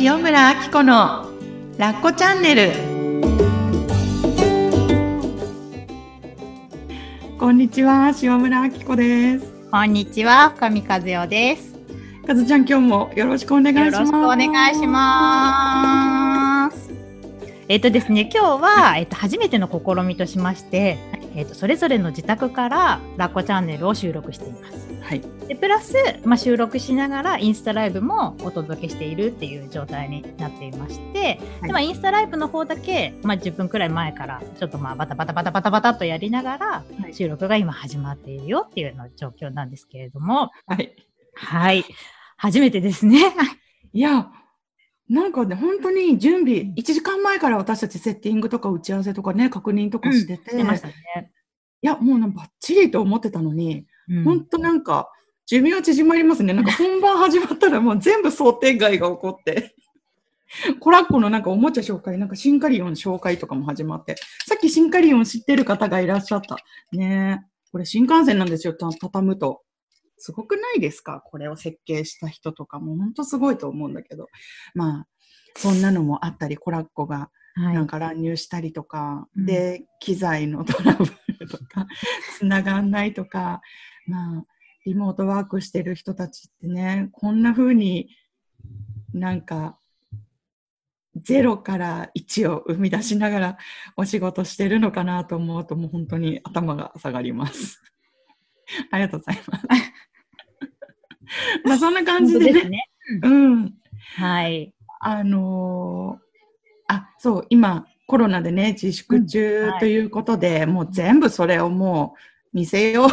塩村あき子のラッコチャンネル。こんにちは塩村あき子です。こんにちは深見和代です。かずちゃん今日もよろしくお願いします。よろしくお願いしますえっ、とですね今日は、えっ、と初めての試みとしましてえっ、とそれぞれの自宅からラッコチャンネルを収録しています。はい。でプラス、まあ、収録しながらインスタライブもお届けしているっていう状態になっていまして、はい。でまあ、インスタライブの方だけ、まあ、10分くらい前からちょっとまあバタバタバタバタバタっとやりながらはい。収録が今始まっているよっていうの状況なんですけれども。はい。はい。初めてですね。いやなんかね本当に準備1時間前から私たちセッティングとか打ち合わせとかね確認とかしてて、してましたね。いやもうなんかバッチリと思ってたのにうん本当なんか、寿命縮まりますね。なんか本番始まったら もう全部想定外が起こって。コラッコのなんかおもちゃ紹介、なんかシンカリオン紹介とかも始まって。さっきシンカリオン知ってる方がいらっしゃった。ねえ。これ新幹線なんですよ、た畳むと。すごくないですか？これを設計した人とかも。本当すごいと思うんだけど。まあ、そんなのもあったり、コラッコがはいなんか乱入したりとか、うんで、機材のトラブルとか、繋がんないとか、まあ、リモートワークしてる人たちってね、こんな風になんか、0から1を生み出しながらお仕事してるのかなと思うと、もう本当に頭が下がります。ありがとうございます。まあそんな感本じでね、当ですね。うん。はい。あのーあ、そう、今、コロナでね、自粛中はい。ということで、もう全部それをもう見せよう。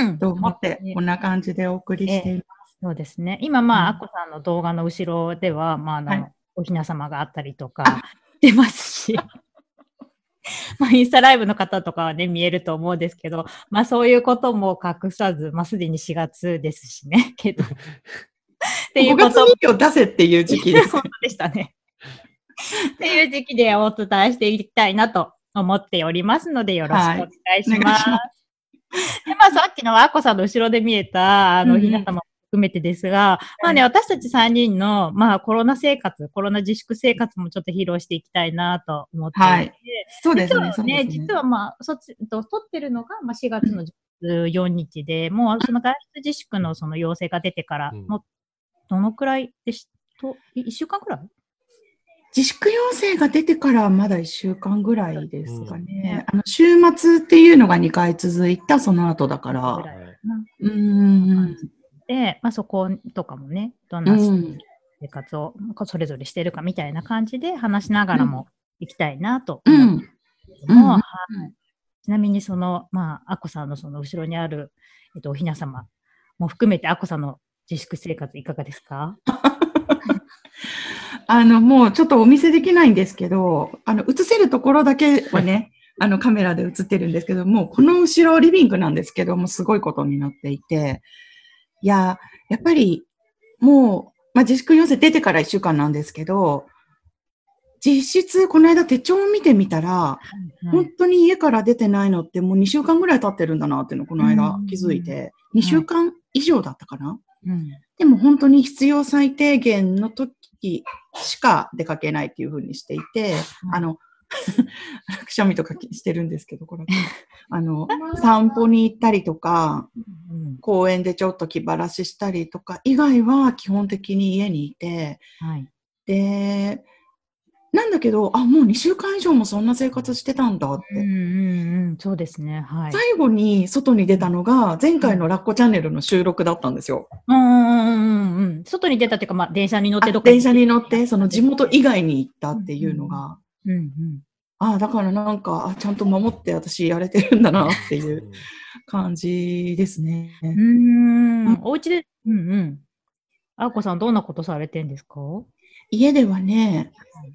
うん。と思って、こんな感じでお送りしています。そうですね。今、まあ、うん。アッコさんの動画の後ろでは、まあ、あの、はい。おひな様があったりとか出ますし、まあ、インスタライブの方とかはね、見えると思うんですけど、まあ、そういうことも隠さず、まあ、すでに4月ですしね、けど。っていう5月ことも2日を出せっていう時期です。本当でしたね。っていう時期でお伝えしていきたいなと思っておりますので、よろしくお願いします。はいまでまあ、さっきのアッコさんの後ろで見えた、あの、ひな様も含めてですが、まあね、私たち3人の、まあ、コロナ生活、コロナ自粛生活もちょっと披露していきたいなと思っていて、はい。そうですね、今日ね、そうですね。実。はまあ、そっち、と撮ってるのが、まあ、4月の14日で、もうその外出自粛のその要請が出てからの、どのくらいでしと、1週間くらい？自粛要請が出てからまだ1週間ぐらいですかうん。ね。あの週末っていうのが2回続いたその後だから。うんまあ、そことかもね、どんう。なん生活をそれぞれしてるかみたいな感じで話しながらも行きたいなとうん。思うんですけども、うんはいちなみにその、まあ、アッコさんのその後ろにある、えっと、おひな様も含めてアッコさんの自粛生活いかがですか？あの、もうちょっとお見せできないんですけど、あの、映せるところだけはね、あの、カメラで映ってるんですけど、もうこの後ろリビングなんですけども、すごいことになっていて、いや、やっぱり、もう、まあ、自粛要請出てから1週間なんですけど、実質、この間手帳を見てみたら、本当に家から出てないのってもう2週間ぐらい経ってるんだなっていうのをこの間気づいて、2週間以上だったかな、うん。でも本当に必要最低限の時しか出かけないっていう風にしていて、あの、くしゃみとかしてるんですけど、これ。あの、散歩に行ったりとか、うん公園でちょっと気晴らししたりとか、以外は基本的に家にいて、はいで、なんだけど、あ、もう2週間以上もそんな生活してたんだって。うんうんうん、そうですね。はい。最後に外に出たのが、前回のラッコチャンネルの収録だったんですよ。うんうんうんうんうん。外に出たっていうか、まあ、電車に乗ってどか電車に乗って、その地元以外に行ったっていうのが、うんうん。あだからなんか、あちゃんと守って私やれてるんだなっていう感じですね。うーん。お家で、うんうん。あーこさん、どんなことされてんですか？家ではね、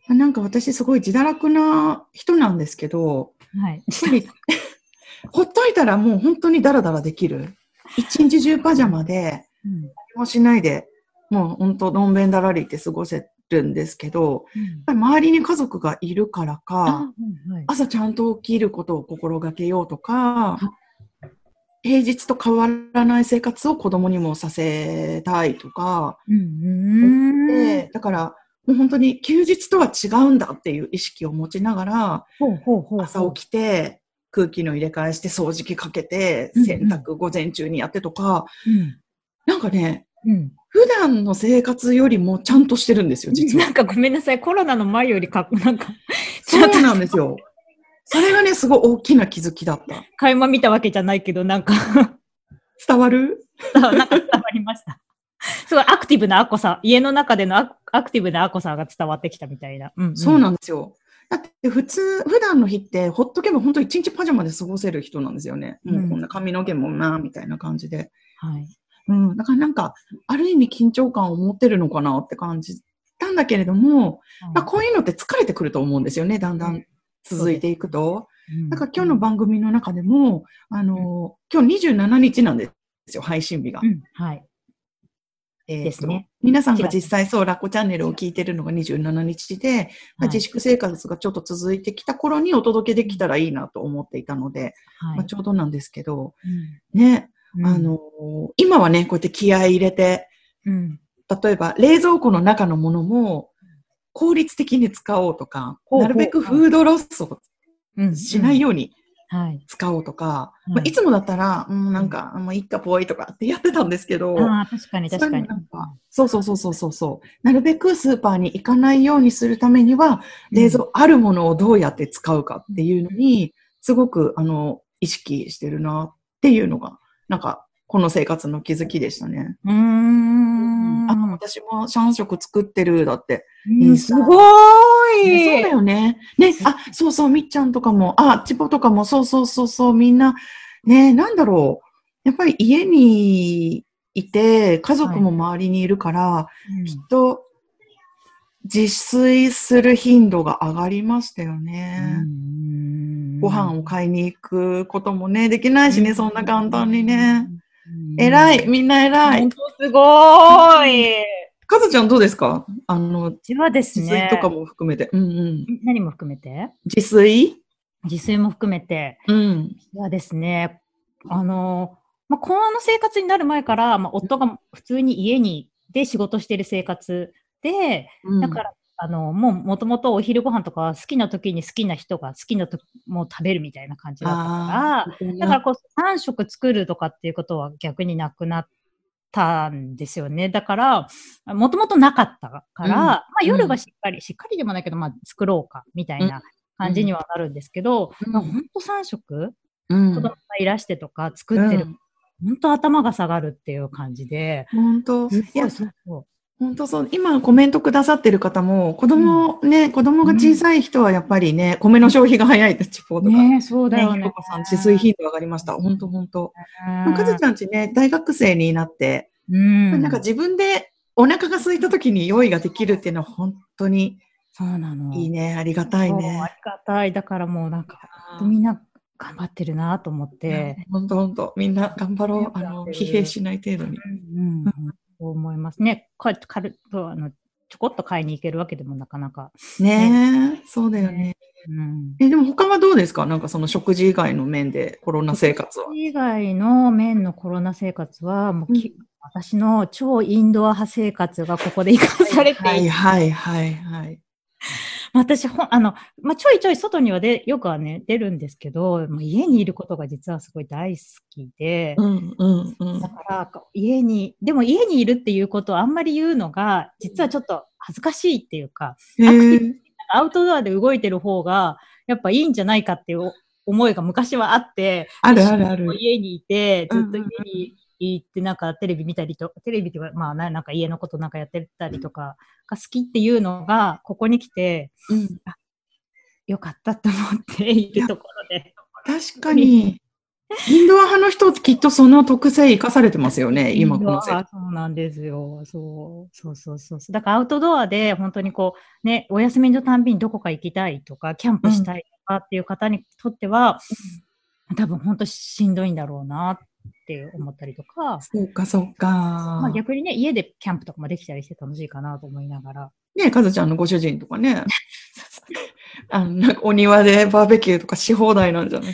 なんか私すごい自堕落な人なんですけど、はい。ほっといたらもう本当にダラダラできる。一日中パジャマで、うん何もしないで、もう本当のんべんだらりって過ごせるんですけど、やっぱり周りに家族がいるからあ、か、うんはい。朝ちゃんと起きることを心がけようとか、平日と変わらない生活を子供にもさせたいとか、うんうん。で、だからもう本当に休日とは違うんだっていう意識を持ちながら、朝起きて、空気の入れ替えして掃除機かけて、うんうん洗濯午前中にやってとか、うん。なんかね、うん。普段の生活よりもちゃんとしてるんですよ、実はな。んかごめんなさい。コロナの前よりか、なんか、そうなんですよ。それがね、すごい大きな気づきだった。垣間見たわけじゃないけど、なんか、伝わる？なんか伝わりました。すごいアクティブなアコさん、家の中でのアクティブなアコさんが伝わってきたみたいな。うん、そうなんですよ。だって普通、普段の日って、ほっとけば本当一日パジャマで過ごせる人なんですよね。うんもうこんな髪の毛もな、みたいな感じで。はい。うん。だからなんか、ある意味緊張感を持ってるのかなって感じたんだけれども、まあ、こういうのって疲れてくると思うんですよね。だんだん続いていくと。うんだから今日の番組の中でも、あの、今日27日なんですよ、配信日がう。ん、はい。えですね皆さんが実際そう、ラッコチャンネルを聞いてるのが27日で、まあ自粛生活がちょっと続いてきた頃にお届けできたらいいなと思っていたので、はいまあ、ちょうどなんですけど、うんね、うんあの、今はね、こうやって気合い入れて、うん。例えば冷蔵庫の中のものも効率的に使おうとか、なるべくフードロスをうん。しないようにはい。使おうとか、うんまあ、いつもだったら、うん、なんか、まあ、いっかぽいとかってやってたんですけど、ああ、確かに確かに。そうそうそうそうそうそう。なるべくスーパーに行かないようにするためには、冷蔵、あるものをどうやって使うかっていうのに、すごく、あの、意識してるなっていうのが、なんか、この生活の気づきでしたね。うーん。あ、私も3食作ってる、だって。うんすごーいねそうだよね。ね、あ、そうそう、みっちゃんとかも、あ、ちぽとかも、そうそうそうそう、みんな、ね、なんだろう。やっぱり家にいて、家族も周りにいるから、うんきっと、自炊する頻度が上がりましたよね。ご飯を買いに行くこともね、できないしね、そんな簡単にね。偉い、みんな偉い本。当すごーい。かずちゃんどうですか？あの、うちはです自ね炊とかも含めて。うんうん。何も含めて？自炊？自炊も含めて、うん。はですね、あの、まあ、この生活になる前から、まあ、夫が普通に家にで仕事してる生活で、うんだから、あの、もうもともとお昼ご飯とかは好きな時に好きな人が好きな時もう食べるみたいな感じだったから、だからこう3食作るとかっていうことは逆になくなったんですよね。だから、もともとなかったから、うん。まあ夜はしっかり、しっかりでもないけど、まあ作ろうかみたいな感じにはなるんですけど、うん。まあ、ほんと3食うん。子供がいらしてとか作ってる、ほんと頭が下がるっていう感じで、本当。いや、そう本当そう。今コメントくださってる方も、子供、ね、子供が小さい人はやっぱりね、米の消費が早いって地方とか。ねえそうだよね。ひろこさん、自炊頻度上がりました。本当本当。うんかずちゃんちね、大学生になって、うん。なんか自分でお腹が空いた時に用意ができるっていうのは本当にそうなの。いいね。ありがたいそうありね。がたい。だからもうなんか、みんな頑張ってるなと思って、本当本当。みんな頑張ろう。あの、疲弊しない程度に。うん、思いますね。か軽くあのちょこっと買いに行けるわけでもなかなか。ねえ、そうだよね。うん、え、でも他はどうですか？なんかその食事以外の面でコロナ生活は。以外の面のコロナ生活は、もうき私の超インドア派生活がここで生かされていて、はいはいはいはい。私ほんあの、まあ、ちょいちょい外にはでよくはね、出るんですけど、もう家にいることが実はすごい大好きで、うんうんうんだ。から、家に、でも家にいるっていうことをあんまり言うのが、実はちょっと恥ずかしいっていうか、へアクティブえ。アウトドアで動いてる方が、やっぱいいんじゃないかっていう思いが昔はあって、あるあるある。家にいて、ずっと家に行って、なんかテレビ見たりと、テレビっていうか、まあな、なんか家のことなんかやってたりとかが好きっていうのが、ここに来て、うんよかったと思っているところで。確かに。インドア派の人きっとその特性生かされてますよね、今このそうなんですよ。そう、そうそうそうそう。だからアウトドアで本当にこう、ね、お休みのたんびにどこか行きたいとか、キャンプしたいとかっていう方にとっては、多分本当しんどいんだろうなって思ったりとか、そうかそうか。まあ逆にね、家でキャンプとかもできたりして楽しいかなと思いながら。ねえ、かずちゃんのご主人とかね。あの、なんかお庭でバーベキューとかし放題なんじゃない？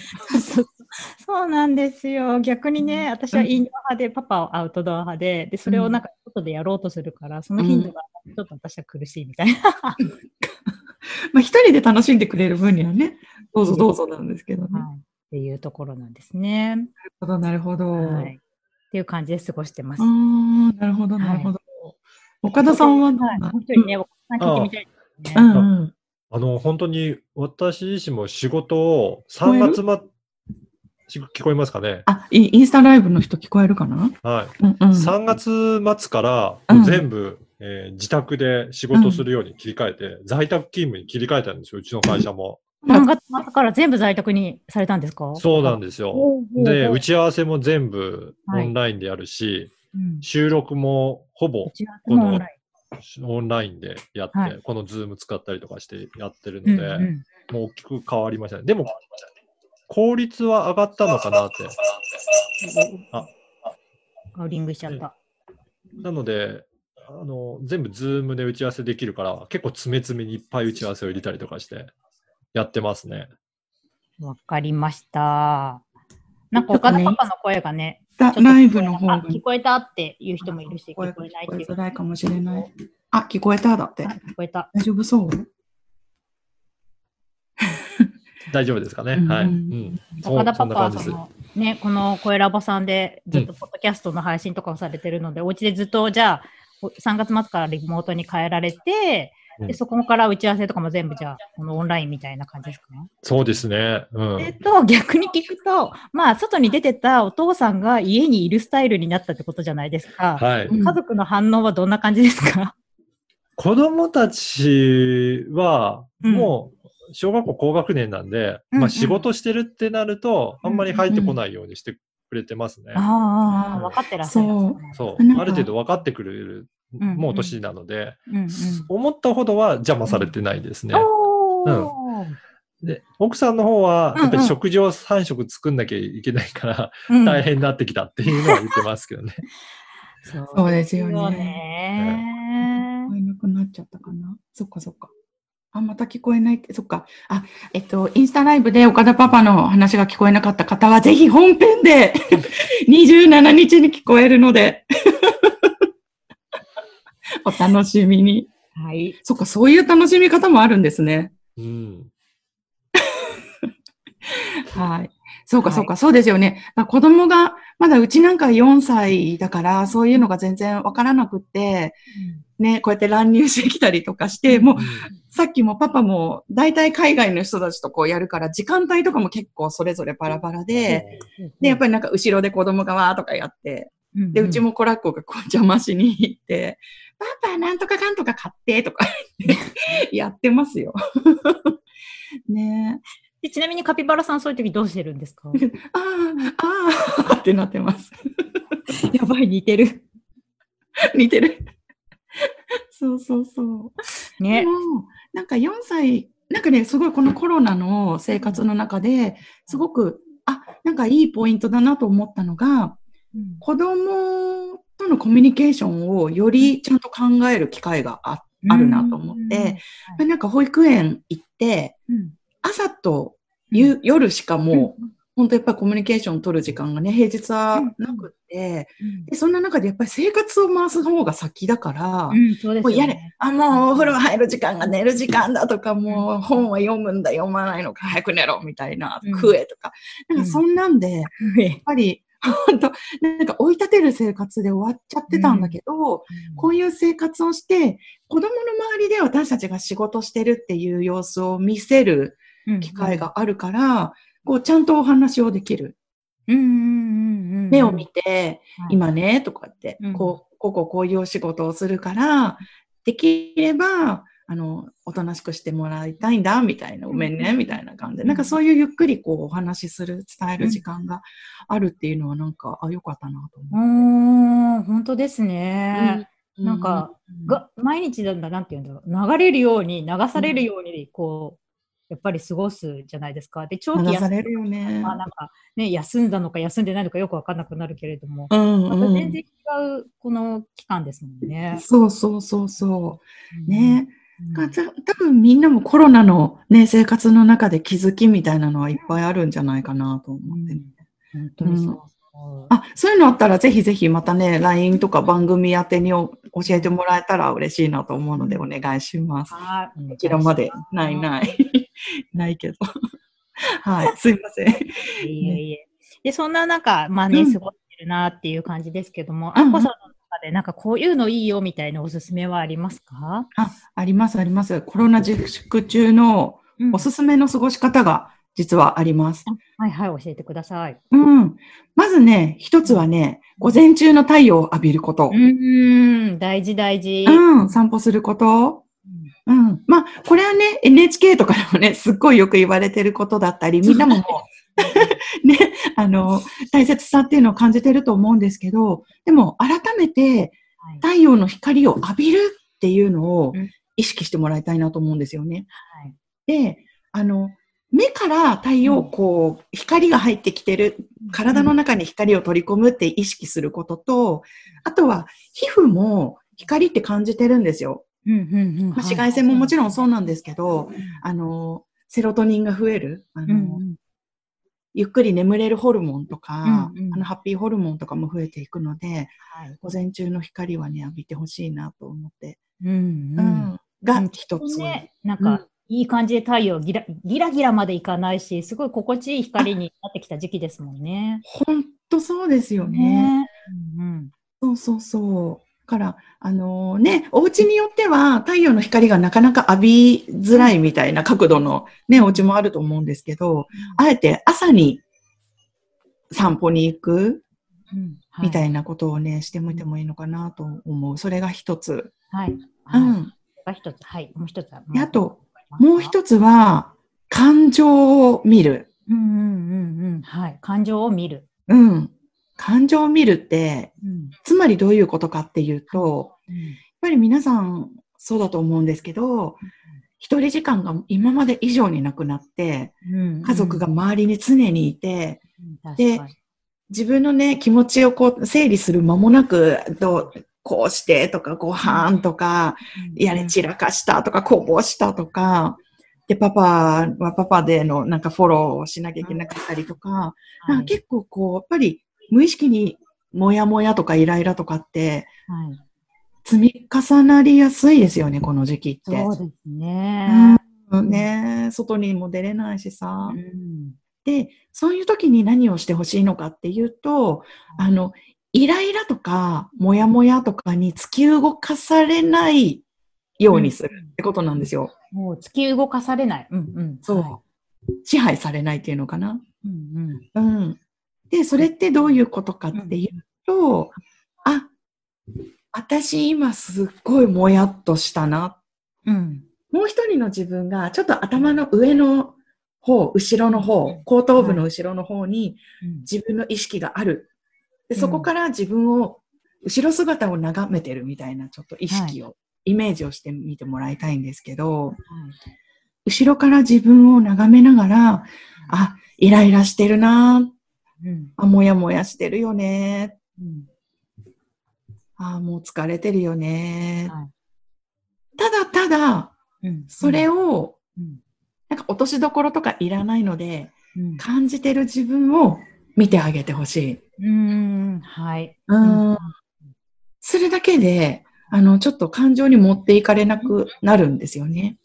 そうなんですよ。逆にね、私はインドア派で、パパはアウトドア派で、で、それをなんか外でやろうとするから、その頻度がちょっと私は苦しいみたいな。まあ一人で楽しんでくれる分にはね、どうぞどうぞなんですけどね。はいっていうところなんですね。なるほど、なるほど。はい。っていう感じで過ごしてますあ。あ、なるほど、なるほど。岡田さんはどんはいなもう一人ね、岡田さん聞いてみたいですね。うんうん。あの、本当に私自身も仕事を3月ま、し聞こえますかね？あ、イインスタライブの人聞こえるかな？はい。うんうん。3月末からうん全部、えー自宅で仕事するように切り替えて、在宅勤務に切り替えたんですよ、うちの会社も。何月末から全部在宅にされたんですか？そうなんですよ。で、打ち合わせも全部はい。オンラインでやるし、うん。収録もほぼ打ち合わせもオンラインでやって、はい。このズーム使ったりとかしてやってるン。ので、うんうん。もう大きく変わりましたね。でも、効率は上がったのかなって。あ。ハウリングしちゃった。なので、あの、全部ズームで打ち合わせできるから、結構詰め詰めにいっぱい打ち合わせを入れたりとかして、やってますね。わかりました。なんか岡田パパの声がね、ライブの方があ聞こえたっていう人もいるし、聞こえないっていう。づらいかもしれない。あ、聞こえただってあ。聞こえた。大丈夫そう？大丈夫ですかね？うんはい。ううん岡田パパはその、ね、この声ラボさんでずっとポッドキャストの配信とかをされてるので、お家でずっとじゃあ、お3月末からリモートに変えられて、うんでそこから打ち合わせとかも全部じゃあ、このオンラインみたいな感じですか？ね。そうですね。うん。えっと、逆に聞くと、まあ、外に出てたお父さんが家にいるスタイルになったってことじゃないですか。はい。うん家族の反応はどんな感じですか？子供たちは、うんもう、小学校高学年なんで、うんうんまあ仕事してるってなると、あんまり入ってこないようにしてくれてますね。ああ、分かってらっしゃる。そう。ある程度分かってくれる、もう年なので、うんうん。思ったほどは邪魔されてないですね。で、奥さんの方は、やっぱり食事を3食作んなきゃいけないから、うん大変になってきたっていうのは言ってますけどね。そうですよねねなくなっちゃったかな。そっかそっか。あ、また聞こえないって、そっか。あ、えっと、インスタライブで岡田パパの話が聞こえなかった方は、ぜひ本編で 27日に聞こえるので、お楽しみに。はい。そっか、そういう楽しみ方もあるんですね。うん。はい。そうか、はいそうか、そうですよね。まあ、子供が、まだうちなんか4歳だから、そういうのが全然わからなくって、ね、こうやって乱入してきたりとかして、もう、さっきもパパも、大体海外の人たちとこうやるから、時間帯とかも結構それぞれバラバラで、で、やっぱりなんか後ろで子供がわーとかやって、りで、うちもコラッコがこう邪魔しに行って、パパなんとかかんとか買ってとか言ってやってますよ。ねでちなみにカピバラさんそういう時どうしてるんですか？え。ああ、あ あってなってます。やばい、似てる。似てる。そうそうそう。ねで。も、なんか4歳、なんかね、すごいこのコロナの生活の中で、すごく、あ、なんかいいポイントだなと思ったのが、子供とのコミュニケーションをよりちゃんと考える機会がああるなと思って、まあなんか保育園行って、うん、朝と夕夜しかもう、本当やっぱりコミュニケーション取る時間がね、平日はなくって、で、そんな中でやっぱり生活を回す方が先だから、うん、そうですもうやれ。あ、もうお風呂入る時間が寝る時間だとか、もう本は読むんだ、読まないのか、早く寝ろ、みたいな、うん。食えとか。なんかそんなんで、やっぱり、本当なんか追い立てる生活で終わっちゃってたんだけど、こういう生活をして、子供の周りで私たちが仕事してるっていう様子を見せる機会があるから、こうちゃんとお話をできる。うんうんうんうん、目を見て、はい。今ね、とかって、うん。こう、こここういうお仕事をするから、できれば、あの、おとなしくしてもらいたいんだ、みたいな、ごめんね、みたいな感じで、うん。なんかそういうゆっくりこうお話しする、伝える時間があるっていうのはなんか、あ、よかったなとう思ーん、本当ですう。ね。うなんか、うんが毎日なんだ、なんていうんだろう、流れるように、流されるように、こう、やっぱり過ごすじゃないですか。で、長期休れるよね。まあなんかね、休んだのか休んでないのかよくわかんなくなるけれども、うんまたうん全然違うこの期間ですもんね。そうそうそうそう。ね。がた多分みんなもコロナのね、生活の中で気づきみたいなのはいっぱいあるんじゃないかなと思って、ね本当にそう。あ、そういうのあったらぜひぜひまたね、LINE とか番組宛てにお教えてもらえたら嬉しいなと思うのでお願いします。はい。こちらまで。ないい。ない。ないけど。はい、すいません。いえいえ。で、そんな中、まあね、うん過ごしてるなっていう感じですけども、うんうんあっこさんの中でなんかこういうのいいよみたいなおすすめはありますか？あ、ありますあります。コロナ自粛中のうんおすすめの過ごし方が実はあります。はいはい、教えてください。うん。まずね、一つはね、午前中の太陽を浴びることう。ーん、大事大事。うん、散歩すること。うん。まあ、これはね、NHK とかでもね、すっごいよく言われてることだったり、みんなももう、ね、あの、大切さっていうのを感じてると思うんですけど、でも改めてはい太陽の光を浴びるっていうのをうん意識してもらいたいなと思うんですよね。はいで、あの、目から太陽、こう、光が入ってきてる、体の中に光を取り込むって意識することと、あとは、皮膚も光って感じてるんですよ。うんうんうん。まあ、紫外線ももちろんそううなんですけど、あの、セロトニンが増える、あの、ゆっくり眠れるホルモンとか、うんうん。あの、ハッピーホルモンとかも増えていくので、はい。午前中の光はね、浴びてほしいなと思って。うんううん。うん。一つ。ね、なん。うんか、いい感じで太陽ギラギラギラまでいかないし、すごい心地いい光になってきた時期ですもんね。ほんとそうですよね。ね。うん。そうそうそう。だから、あのね、お家によっては太陽の光がなかなか浴びづらいみたいな角度のね、お家もあると思うんですけど、あえて朝に散歩に行くうんみたはい。いなことをね、してみてもいいのかなと思う。それが一つ。はい。うはい。ん。が一つ。はい。もう一つは。であと、もう一つは、感情を見る。うんうんうんうん。はい。感情を見る。うん。感情を見るって、うん。つまりどういうことかっていうと、うんやっぱり皆さんそうだと思うんですけど、一人時間が今まで以上になくなって、うん。家族が周りに常にいて、うん。で自分のね、気持ちをこう整理する間もなく、どう、こうしてとか、ご飯とか、やれ散らかしたとか、こぼしたとか、で、パパはパパでのなんかフォローをしなきゃいけなかったりとか、なんか結構こう、やっぱり無意識にもやもやとかイライラとかってはいはい積み重なりやすいですよね、この時期って。そうですね。うんね外にも出れないしさ。うんで、そういう時に何をしてほしいのかっていうと、あの、イライラとか、もやもやとかに突き動かされないようにするってことなんですよ。もう突き動かされない。うんうん。そう。は支配されないっていうのかな。いうんうんうん。で、それってどういうことかっていうと、あ、私今すっごいもやっとしたな。うん。もう一人の自分がちょっと頭の上の方、後ろの方、後頭部の後ろの方にうん。自分の意識がある。で、うん。そこから自分を、後ろ姿を眺めてるみたいなちょっと意識を、イメージをしてみてもらいたいんですけど、後ろから自分を眺めながら、あ、イライラしてるなうんあ、もやもやしてるよね。うんあ、もう疲れてるよね。はいただただ、うんそれを、うんなんか落としどころとかいらないので、うん感じてる自分を見てあげてほしい。うんはい。うんうんそれだけで、あの、ちょっと感情に持っていかれなくなるんですよね。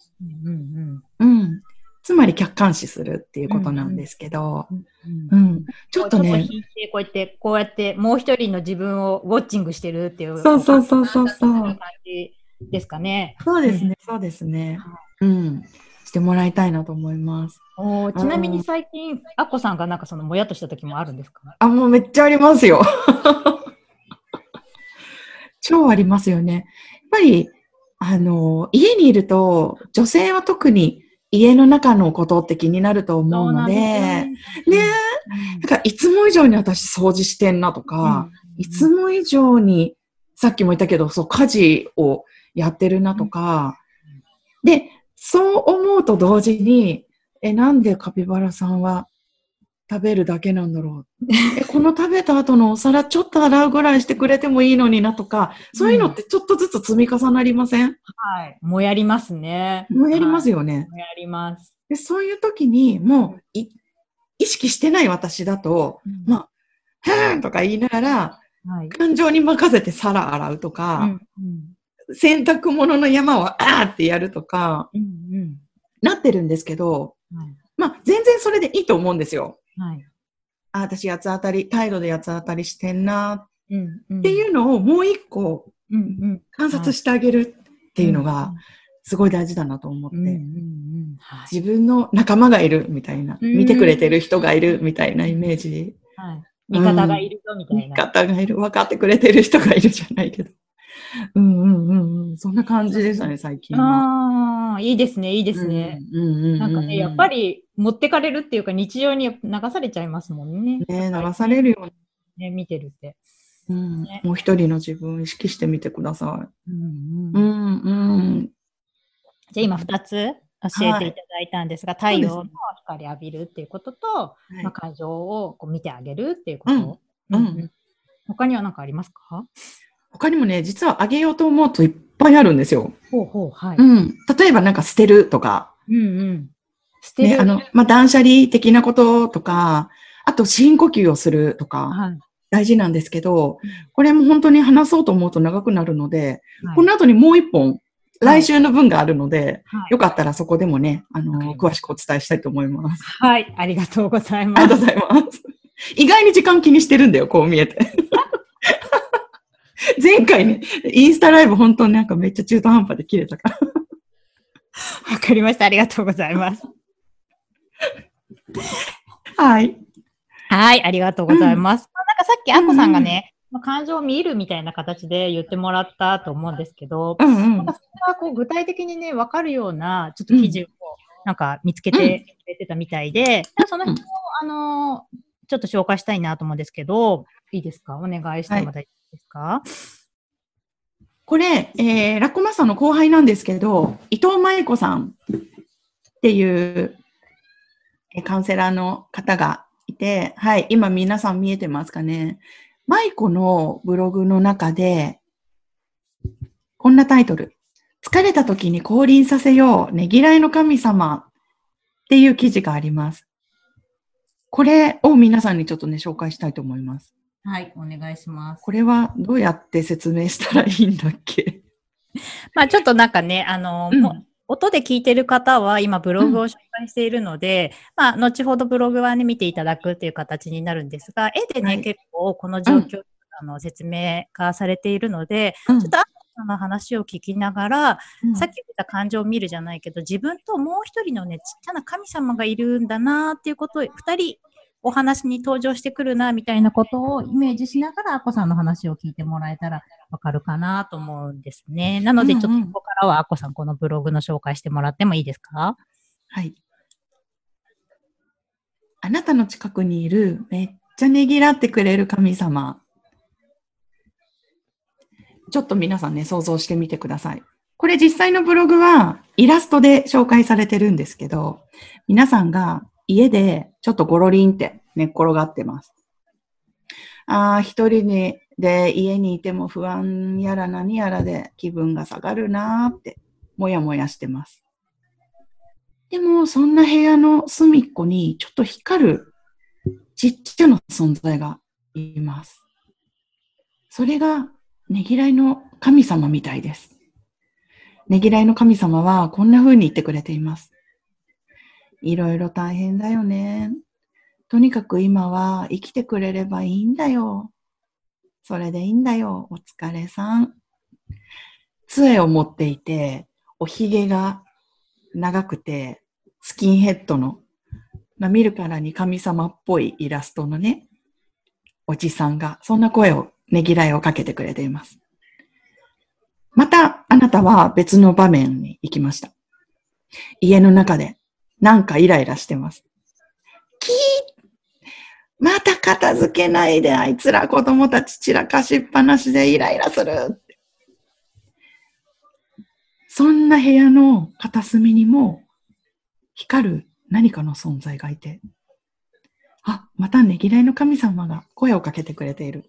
うんうん。つまり客観視するっていうことなんですけど、うんううんん。ちょっとね、こうやって、こうやって、もう一人の自分をウォッチングしてるっていう。そうそうそうそうそう感じですかね。そうですね、そうですね。うん。してもらいたいなと思います。おーちなみに最近、アッコさんがなんかそのもやっとした時もあるんですか？あ、もうめっちゃありますよ。超ありますよね。やっぱり、あの、家にいると、女性は特に家の中のことって気になると思うので、ね。だからいつも以上に私掃除してんなとか、いつも以上に、さっきも言ったけど、そう、家事をやってるなとか、で、そう思うと同時に、え、なんでカピバラさんは食べるだけなんだろう。え、この食べた後のお皿ちょっと洗うぐらいしてくれてもいいのになとか、そういうのってちょっとずつ積み重なりません、はい。もやりますね。もうやりますよ。よね。もやります。でそういう時に、もうい、意識してない私だと、まあ、ふーんとか言いながら、はい。感情に任せて皿洗うとか、うんうん洗濯物の山をあーってやるとか、うんうんなってるんですけど、はいまあ、全然それでいいと思うんですよ。はい。あ、私八つ当たり、態度で八つ当たりしてんなうんうんっていうのをもう一個うんうん観察してあげるっていうのがすごい大事だなと思って、うんうんうんはい自分の仲間がいるみたいな、うん見てくれてる人がいるみたいなイメージ、はい。味方がいるぞみたい味な。方がいる、分かってくれてる人がいるじゃないけど。うんうんうんうん。そんな感じでしたね、最近は。ああ、いいですね、いいですね。うんうんうんうん。なんかね、やっぱり持ってかれるっていうか日常に流されちゃいますもんね。ね、流されるよね、見てるって。うんねもう一人の自分を意識してみてください。うんうんうんうん。じゃあ今2つ教えていただいたんですが、太陽の光浴びるっていうことと、はいまあ、感情をこう見てあげるっていうこと。うんうん他には何かありますか？他にもね、実はあげようと思うといっぱいあるんですよ。ほうほう、はい。うん。例えばなんか捨てるとか、うんうん。捨てる。ね、あの、まあ、断捨離的なこととか、あと深呼吸をするとか、はい。大事なんですけど、これも本当に話そうと思うと長くなるので、はいこの後にもう一本、来週の分があるので、はいよかったらそこでもね、あの、詳しくお伝えしたいと思います。はい、ありがとうございあます。りがとうございます。意外に時間気にしてるんだよ、こう見えて。前回ね、インスタライブ本当になんかめっちゃ中途半端で切れたから。わかりました。ありがとうございます。はい。はい、ありがとうございます。まあなんかさっきあこさんがね、まあ感情を見るみたいな形で言ってもらったと思うんですけど、うんうん。なんか。それはこう具体的にね、わかるような、ちょっと記事をなんか見つけてくれてたみたいで、その辺を、あのーちょっと紹介したいなと思うんですけど、いいですか？お願いしても大丈夫ですか、これ、えー、ラッコマスターの後輩なんですけど、伊藤舞子さんっていう、えーカウンセラーの方がいて、はい、今皆さん見えてますかね？舞子のブログの中で、こんなタイトル。疲れた時に降臨させよう、ねぎらいの神様っていう記事があります。これを皆さんにちょっとね、紹介したいと思います。はい、お願いします。これはどうやって説明したらいいんだっけ？まあちょっとなんかね、あのーうん音で聞いてる方は今ブログを紹介しているので、まあ後ほどブログはね見ていただくっていう形になるんですが、絵でね、はい結構この状況、あの説明化されているので、うん。ちょっとあさんの話を聞きながら、うん。さっき言った感情を見るじゃないけど、自分ともう一人のね、ちっちゃな神様がいるんだなっていうことを、二人お話に登場してくるなみたいなことをイメージしながら、アコさんの話を聞いてもらえたらわかるかなと思うんですね。なので、ちょっとここからはアコさん、このブログの紹介してもらってもいいですか？はい。あなたの近くにいるめっちゃねぎらってくれる神様。ちょっと皆さんね、想像してみてください。これ実際のブログはイラストで紹介されてるんですけど、皆さんが家でちょっとゴロリンって寝っ転がってます。あ、一人にで家にいても不安やら何やらで気分が下がるなーって、もやもやしてます。でも、そんな部屋の隅っこにちょっと光るちっちゃな存在がいます。それが、ねぎらいの神様みたいです。ねぎらいの神様はこんな風に言ってくれています。いろいろ大変だよね。とにかく今は生きてくれればいいんだよ。それでいいんだよ。お疲れさん。杖を持っていて、おひげが長くて、スキンヘッドの、まあ、見るからに神様っぽいイラストのね、おじさんが、そんな声を、ねぎらいをかけてくれています。また、あなたは別の場面に行きました。家の中で、なんかイライラしてます。キー片付けないで、あいつら子供たち散らかしっぱなしでイライラする。そんな部屋の片隅にも光る何かの存在がいて、あ、またねぎらいの神様が声をかけてくれている。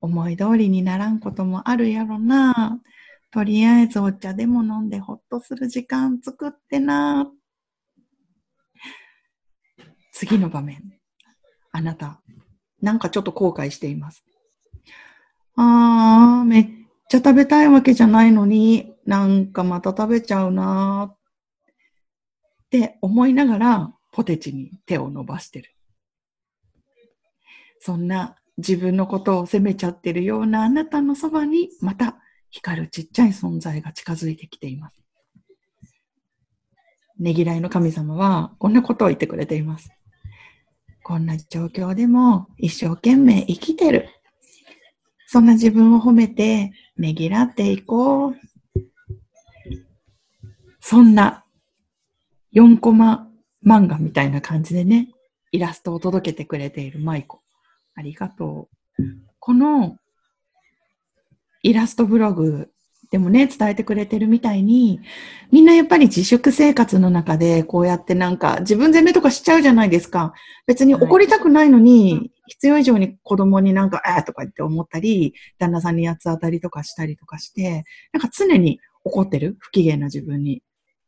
思い通りにならんこともあるやろな。とりあえずお茶でも飲んでほっとする時間作ってな。次の場面。あなた、なんかちょっと後悔しています。あー、めっちゃ食べたいわけじゃないのに、なんかまた食べちゃうなって思いながら、ポテチに手を伸ばしてる。そんな自分のことを責めちゃってるようなあなたのそばに、また光るちっちゃい存在が近づいてきています。ねぎらいの神様は、こんなことを言ってくれています。こんな状況でも一生懸命生きてる。そんな自分を褒めて、ねぎらっていこう。そんな4コマ漫画みたいな感じでね、イラストを届けてくれているマイコ。ありがとう。このイラストブログでもね、伝えてくれてるみたいに、みんなやっぱり自粛生活の中でこうやってなんか自分責めとかしちゃうじゃないですか。別に怒りたくないのに、必要以上に子供になんか、あーとか言って思ったり、旦那さんに八つ当たりとかしたりとかして、なんか常に怒ってる？不機嫌な自分に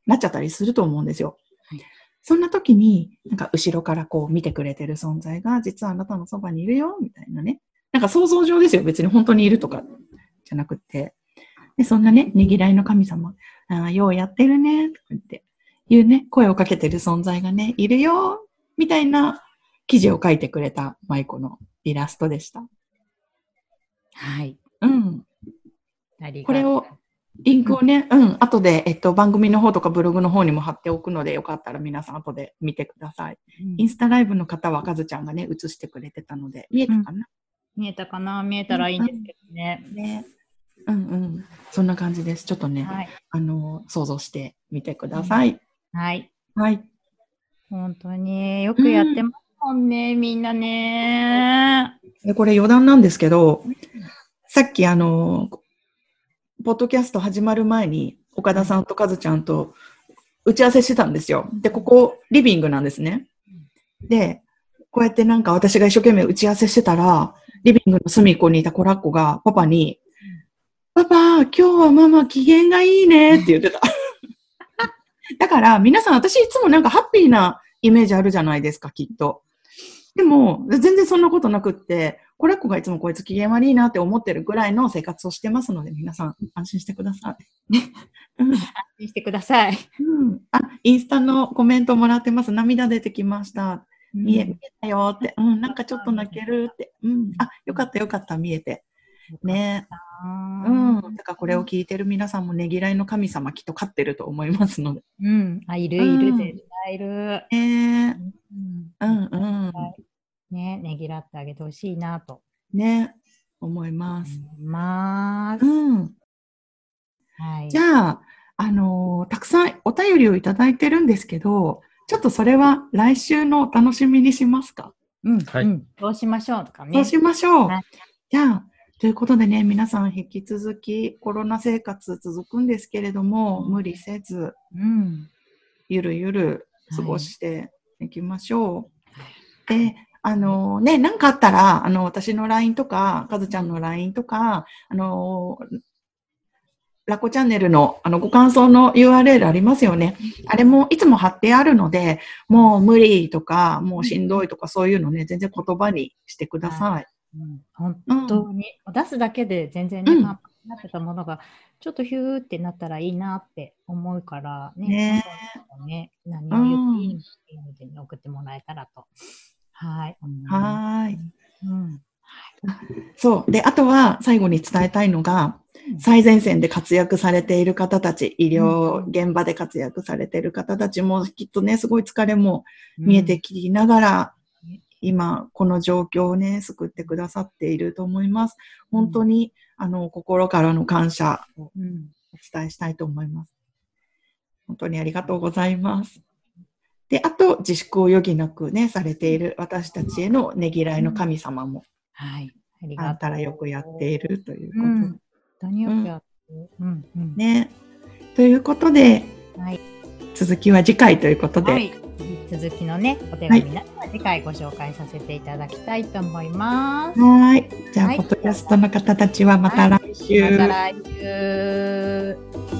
なっちゃったりすると思うんですよ。はいそんな時に、なんか後ろからこう見てくれてる存在が、実はあなたのそばにいるよ、みたいなね。なんか想像上ですよ。別に本当にいるとかじゃなくって。で、そんなね、ねぎらいの神様、ああ、ようやってるね、とか言って、いうね、声をかけてる存在がね、いるよ、みたいな記事を書いてくれた舞子のイラストでした。はい。うん。ありがとうこれを、リンクをね、うん、後で、えっと、番組の方とかブログの方にも貼っておくので、よかったら皆さん後で見てください。インスタライブの方は、かずちゃんがね、映してくれてたので、見えたかな、見えたかな？見えたらいいんですけどね。ね。うんうん。そんな感じです。ちょっとね、はい。あの、想像してみてください。はい。はい。本当によくやってますもんね、みんなね。で、これ余談なんですけど、さっきあの、ポッドキャスト始まる前に、岡田さんとかずちゃんと打ち合わせしてたんですよ。で、ここ、リビングなんですね。で、こうやってなんか私が一生懸命打ち合わせしてたら、リビングの隅っこにいたコラッコがパパに、パパ、今日はママ機嫌がいいねって言ってた。だから皆さん私いつもなんかハッピーなイメージあるじゃないですか、きっと。でも、全然そんなことなくって、コラッコがいつもこいつ機嫌悪いなって思ってるぐらいの生活をしてますので、皆さん安心してください。うん安心してください。うん、あ、インスタのコメントもらってます。涙出てきました。見え、見えたよって。うん、なんかちょっと泣けるって。うん。あ、よかったよかった、見えて。ねううんん。だからこれを聞いてる皆さんもねぎらいの神様きっと飼ってると思いますので。うん。あ、いるいる、うん絶対いる。ねうんうんうん。ね、ねぎらってあげてほしいなとね思います。ます。うん。はい。じゃあ、あのーたくさんお便りをいただいてるんですけど、ちょっとそれは来週のお楽しみにしますか？うん、はいうん。どうしましょうとかね。そうしましょう。はいじゃあ、ということでね、皆さん引き続きコロナ生活続くんですけれども、無理せず、うん。ゆるゆる過ごしていきましょう。で、あのね、なんかあったら、あの、私の LINE とか、かずちゃんの LINE とか、あのラコチャンネルのあのご感想の URL ありますよね。あれもいつも貼ってあるので、もう無理とか、もうしんどいとかそういうのね、全然言葉にしてください。うん本うん当に、出すだけで全然ね、うんパンパンになってたものが、ちょっとヒューってなったらいいなって思うからね、ねね何を言っていいのかっていうので、ね送ってもらえたらと。はい。はーい。うん。そう。で、あとは最後に伝えたいのが、最前線で活躍されている方たち、医療現場で活躍されている方たちもきっとね、すごい疲れも見えてきながら、今、この状況をね、救ってくださっていると思います。本当に、あの、心からの感謝をうん。お伝えしたいと思います。本当にありがとうございます。で、あと、自粛を余儀なくね、されている私たちへのねぎらいの神様も、はい。ありあがとう。んたらよくやっているということうん。本当によくやってる。うん。うん。ね。ということで、はい。続きは次回ということで、はい。次続きのね、お手紙などは次回ご紹介させていただきたいと思います。はい。じゃあ、はいポッドキャストの方たちはまた来週。また来週。